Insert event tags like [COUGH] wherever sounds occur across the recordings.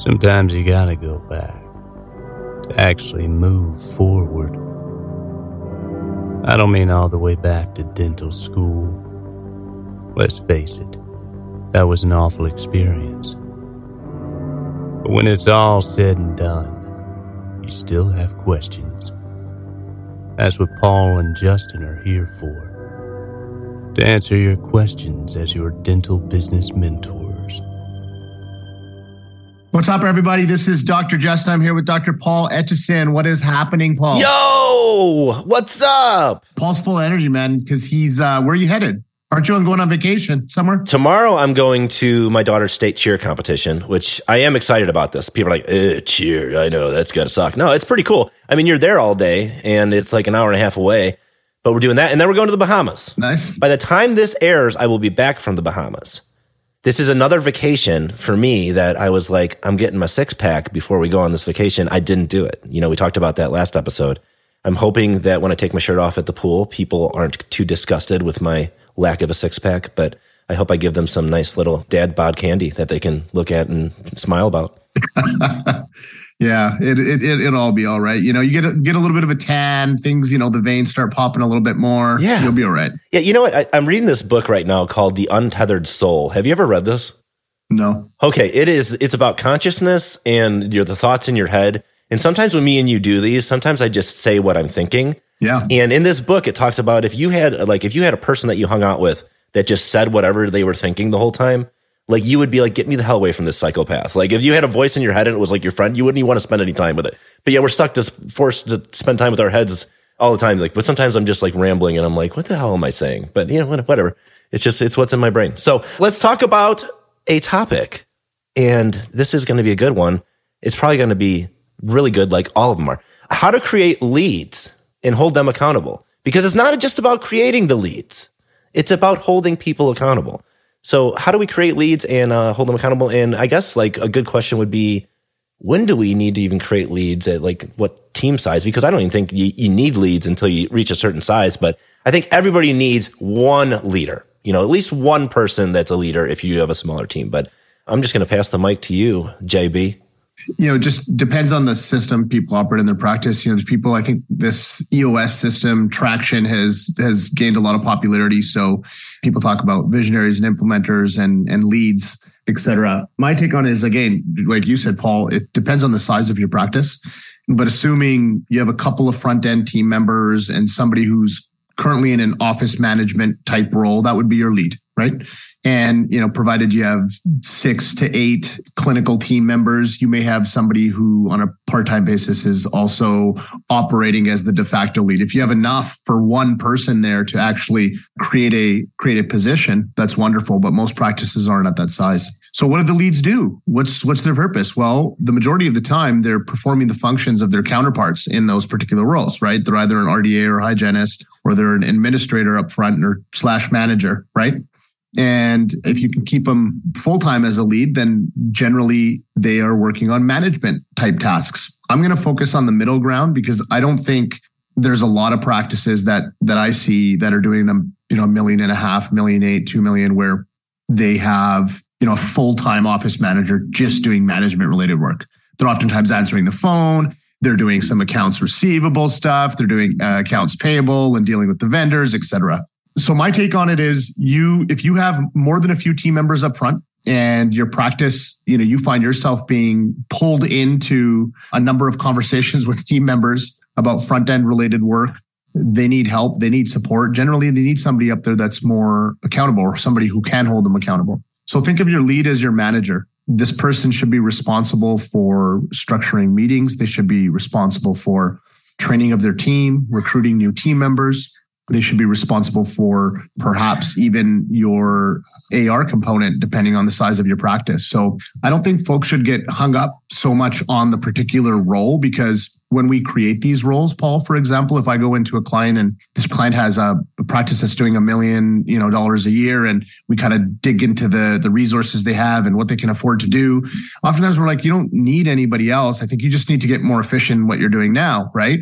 Sometimes you gotta go back to actually move forward. I don't mean all the way back to dental school. Let's face it, that was an awful experience. But when it's all said and done, you still have questions. That's what Paul and Justin are here for. To answer your questions as your dental business mentors. What's up, everybody? This is Dr. Justin. I'm here with Dr. Paul Etchison. What is happening, Paul? Yo, what's up? Paul's full of energy, man, because he's, uh, where are you headed? Aren't you going on vacation somewhere? Tomorrow, I'm going to my daughter's state cheer competition, which I am excited about this. People are like, cheer. I know that's got to suck. No, it's pretty cool. I mean, you're there all day and it's like an hour and a half away, but we're doing that. And then we're going to the Bahamas. Nice. By the time this airs, I will be back from the Bahamas. This is another vacation for me that I was like, I'm getting my six pack before we go on this vacation. I didn't do it. You know, we talked about that last episode. I'm hoping that when I take my shirt off at the pool, people aren't too disgusted with my lack of a six pack, but I hope I give them some nice little dad bod candy that they can look at and smile about. [LAUGHS] yeah, it, it, it, it'll all be all right. You know, you get a, get a little bit of a tan, things, you know, the veins start popping a little bit more. Yeah. You'll be all right. Yeah. You know what? I, I'm reading this book right now called The Untethered Soul. Have you ever read this? No. Okay, it is. It's about consciousness and your the thoughts in your head. And sometimes when me and you do these, sometimes I just say what I'm thinking. Yeah. And in this book, it talks about if you had like if you had a person that you hung out with that just said whatever they were thinking the whole time, like you would be like, get me the hell away from this psychopath. Like if you had a voice in your head and it was like your friend, you wouldn't even want to spend any time with it. But yeah, we're stuck to forced to spend time with our heads all the time. Like, but sometimes I'm just like rambling and I'm like, what the hell am I saying? But you know, whatever. It's just it's what's in my brain. So let's talk about a topic, and this is going to be a good one. It's probably going to be really good, like all of them are. How to create leads and hold them accountable. Because it's not just about creating the leads, it's about holding people accountable. So, how do we create leads and uh, hold them accountable? And I guess like a good question would be when do we need to even create leads at like what team size? Because I don't even think you, you need leads until you reach a certain size, but I think everybody needs one leader, you know, at least one person that's a leader if you have a smaller team. But I'm just going to pass the mic to you, JB you know, just depends on the system people operate in their practice. You know, there's people. I think this EOS system traction has has gained a lot of popularity. So people talk about visionaries and implementers and and leads, etc. My take on it is again, like you said, Paul. It depends on the size of your practice, but assuming you have a couple of front end team members and somebody who's currently in an office management type role, that would be your lead right? And, you know, provided you have six to eight clinical team members, you may have somebody who on a part-time basis is also operating as the de facto lead. If you have enough for one person there to actually create a create a position, that's wonderful, but most practices aren't at that size. So what do the leads do? What's what's their purpose? Well, the majority of the time they're performing the functions of their counterparts in those particular roles, right? They're either an RDA or hygienist or they're an administrator up front or slash manager, right? And if you can keep them full time as a lead, then generally they are working on management type tasks. I'm going to focus on the middle ground because I don't think there's a lot of practices that that I see that are doing them, you know, a million and a half, million eight, two million, where they have, you know, a full time office manager just doing management related work. They're oftentimes answering the phone. They're doing some accounts receivable stuff. They're doing uh, accounts payable and dealing with the vendors, et cetera. So my take on it is you, if you have more than a few team members up front and your practice, you know, you find yourself being pulled into a number of conversations [LAUGHS] with team members about front end related work. They need help. They need support. Generally, they need somebody up there that's more accountable or somebody who can hold them accountable. So think of your lead as your manager. This person should be responsible for structuring meetings. They should be responsible for training of their team, recruiting new team members, they should be responsible for perhaps even your AR component, depending on the size of your practice. So I don't think folks should get hung up so much on the particular role because when we create these roles, Paul, for example, if I go into a client and this client has a, a practice that's doing a million, you know, dollars a year, and we kind of dig into the the resources they have and what they can afford to do, oftentimes we're like, you don't need anybody else. I think you just need to get more efficient in what you're doing now, right?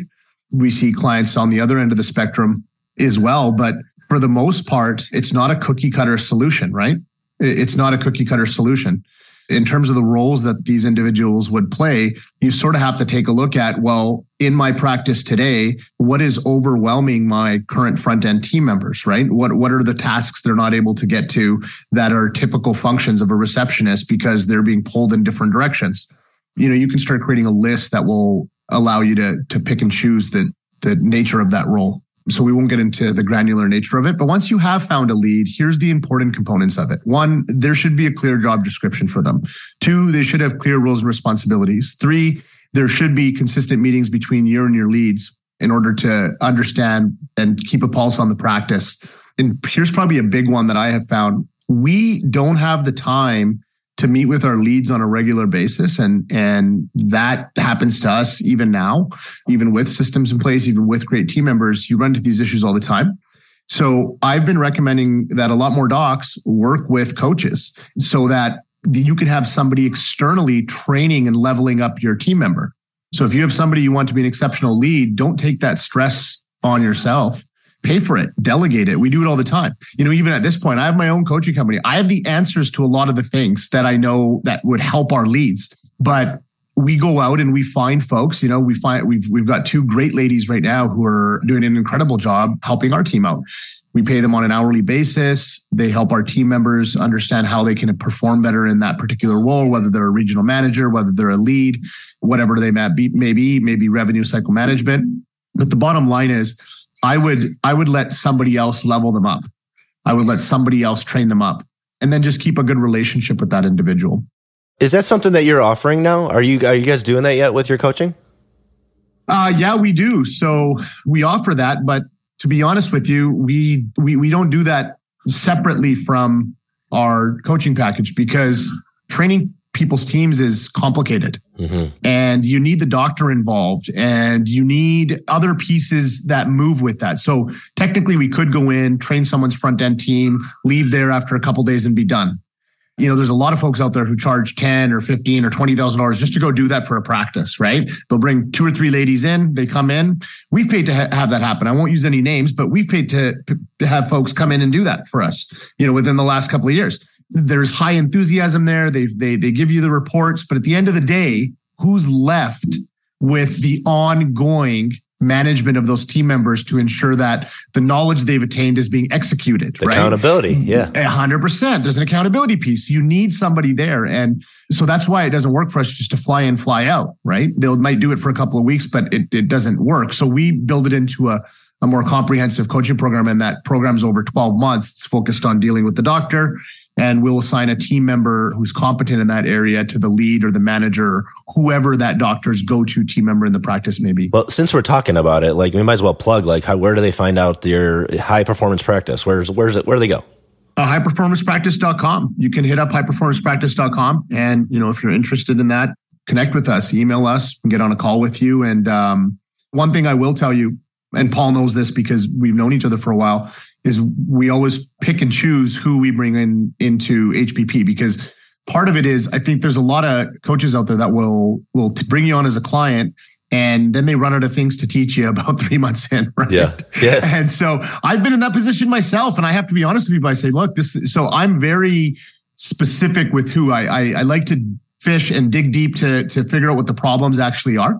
We see clients on the other end of the spectrum as well. But for the most part, it's not a cookie cutter solution, right? It's not a cookie cutter solution. in terms of the roles that these individuals would play, you sort of have to take a look at, well, in my practice today, what is overwhelming my current front end team members, right? What, what are the tasks they're not able to get to that are typical functions of a receptionist because they're being pulled in different directions? You know, you can start creating a list that will allow you to, to pick and choose the, the nature of that role. So we won't get into the granular nature of it. But once you have found a lead, here's the important components of it. One, there should be a clear job description for them. Two, they should have clear roles and responsibilities. Three, there should be consistent meetings between you and your leads in order to understand and keep a pulse on the practice. And here's probably a big one that I have found. We don't have the time to meet with our leads on a regular basis. And and that happens to us even now even with systems in place even with great team members you run into these issues all the time. So i've been recommending that a lot more docs work with coaches so that you can have somebody externally training and leveling up your team member. So if you have somebody you want to be an exceptional lead don't take that stress on yourself pay for it, delegate it. We do it all the time. You know, even at this point, I have my own coaching company. I have the answers to a lot of the things that I know that would help our leads. But we go out and we find folks, you know, we find we've we've got two great ladies right now who are doing an incredible job helping our team out. We pay them on an hourly basis. They help our team members understand how they can perform better in that particular role, whether they're a regional manager, whether they're a lead, whatever they may be, maybe, maybe revenue cycle management. But the bottom line is I would I would let somebody else level them up. I would let somebody else train them up and then just keep a good relationship with that individual. Is that something that you're offering now? Are you are you guys doing that yet with your coaching? Uh yeah, we do. So we offer that, but to be honest with you, we we we don't do that separately from our coaching package because training people's teams is complicated mm-hmm. and you need the doctor involved and you need other pieces that move with that. So technically we could go in, train someone's front end team, leave there after a couple days and be done. You know, there's a lot of folks out there who charge 10 or 15 or $20,000 just to go do that for a practice, right? They'll bring two or three ladies in, they come in. We've paid to ha- have that happen. I won't use any names, but we've paid to, to have folks come in and do that for us, you know, within the last couple of years there's high enthusiasm there. They they they give you the reports, but at the end of the day, who's left with the ongoing management of those team members to ensure that the knowledge they've attained is being executed. Right? Accountability, yeah, hundred percent. There's an accountability piece. You need somebody there, and so that's why it doesn't work for us just to fly in, fly out. Right? They might do it for a couple of weeks, but it it doesn't work. So we build it into a a more comprehensive coaching program and that program's over 12 months it's focused on dealing with the doctor and we'll assign a team member who's competent in that area to the lead or the manager, whoever that doctor's go-to team member in the practice may be. Well, since we're talking about it, like we might as well plug like how where do they find out their high performance practice? Where's where's it where do they go? Uh, highperformancepractice.com. You can hit up highperformancepractice.com and you know if you're interested in that, connect with us, email us, and get on a call with you and um, one thing I will tell you and Paul knows this because we've known each other for a while is we always pick and choose who we bring in into HPP because part of it is I think there's a lot of coaches out there that will will bring you on as a client and then they run out of things to teach you [LAUGHS] about three months in, right? Yeah, yeah. [LAUGHS] And so I've been in that position myself, and I have to be honest with you by say, look, this. So I'm very specific with who I, I I like to fish and dig deep to to figure out what the problems actually are.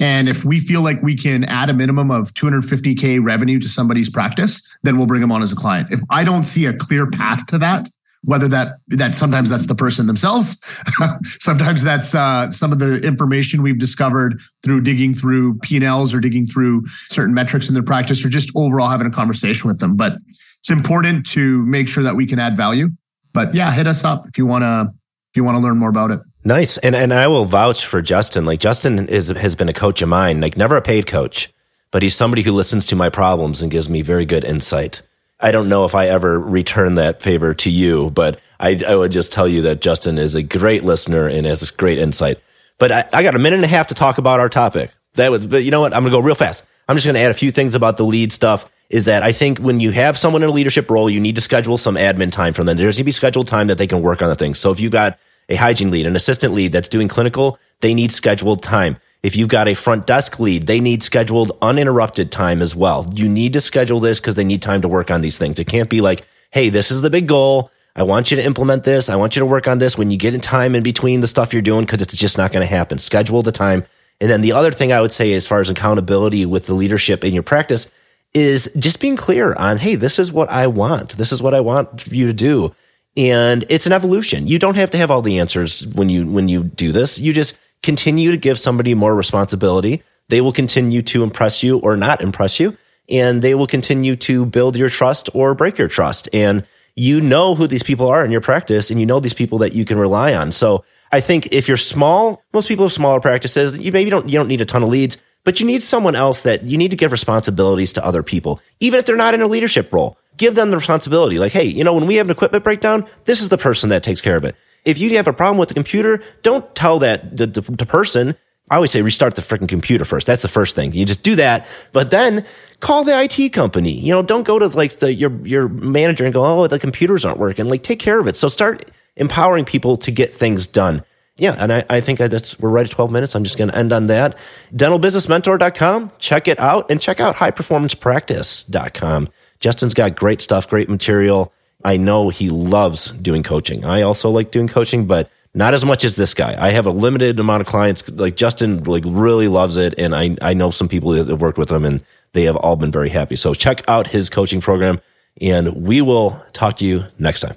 And if we feel like we can add a minimum of 250K revenue to somebody's practice, then we'll bring them on as a client. If I don't see a clear path to that, whether that that sometimes that's the person themselves, [LAUGHS] sometimes that's uh, some of the information we've discovered through digging through P&Ls or digging through certain metrics in their practice, or just overall having a conversation with them. But it's important to make sure that we can add value. But yeah, hit us up if you want to if you want to learn more about it. Nice. And and I will vouch for Justin. Like Justin is has been a coach of mine, like never a paid coach, but he's somebody who listens to my problems and gives me very good insight. I don't know if I ever return that favor to you, but I, I would just tell you that Justin is a great listener and has great insight. But I, I got a minute and a half to talk about our topic. That was, but you know what? I'm going to go real fast. I'm just going to add a few things about the lead stuff. Is that I think when you have someone in a leadership role, you need to schedule some admin time from them. There's going to be scheduled time that they can work on the things. So if you got a hygiene lead, an assistant lead that's doing clinical, they need scheduled time. If you've got a front desk lead, they need scheduled uninterrupted time as well. You need to schedule this because they need time to work on these things. It can't be like, hey, this is the big goal. I want you to implement this. I want you to work on this when you get in time in between the stuff you're doing because it's just not going to happen. Schedule the time. And then the other thing I would say as far as accountability with the leadership in your practice is just being clear on, hey, this is what I want. This is what I want you to do. And it's an evolution. You don't have to have all the answers when you when you do this. You just continue to give somebody more responsibility. They will continue to impress you or not impress you, and they will continue to build your trust or break your trust. And you know who these people are in your practice and you know these people that you can rely on. So I think if you're small, most people have smaller practices. You maybe don't, you don't need a ton of leads, but you need someone else that you need to give responsibilities to other people, even if they're not in a leadership role. Give them the responsibility. Like, hey, you know, when we have an equipment breakdown, this is the person that takes care of it. If you have a problem with the computer, don't tell that the, the, the person. I always say restart the freaking computer first. That's the first thing. You just do that, but then call the IT company. You know, don't go to like the your your manager and go, "Oh, the computers aren't working." Like, take care of it. So start empowering people to get things done. Yeah, and I, I think that's we're right at 12 minutes. I'm just going to end on that. Dentalbusinessmentor.com. Check it out and check out highperformancepractice.com. Justin's got great stuff, great material. I know he loves doing coaching. I also like doing coaching, but not as much as this guy. I have a limited amount of clients. Like Justin, like really loves it, and I I know some people that have worked with him, and they have all been very happy. So check out his coaching program, and we will talk to you next time.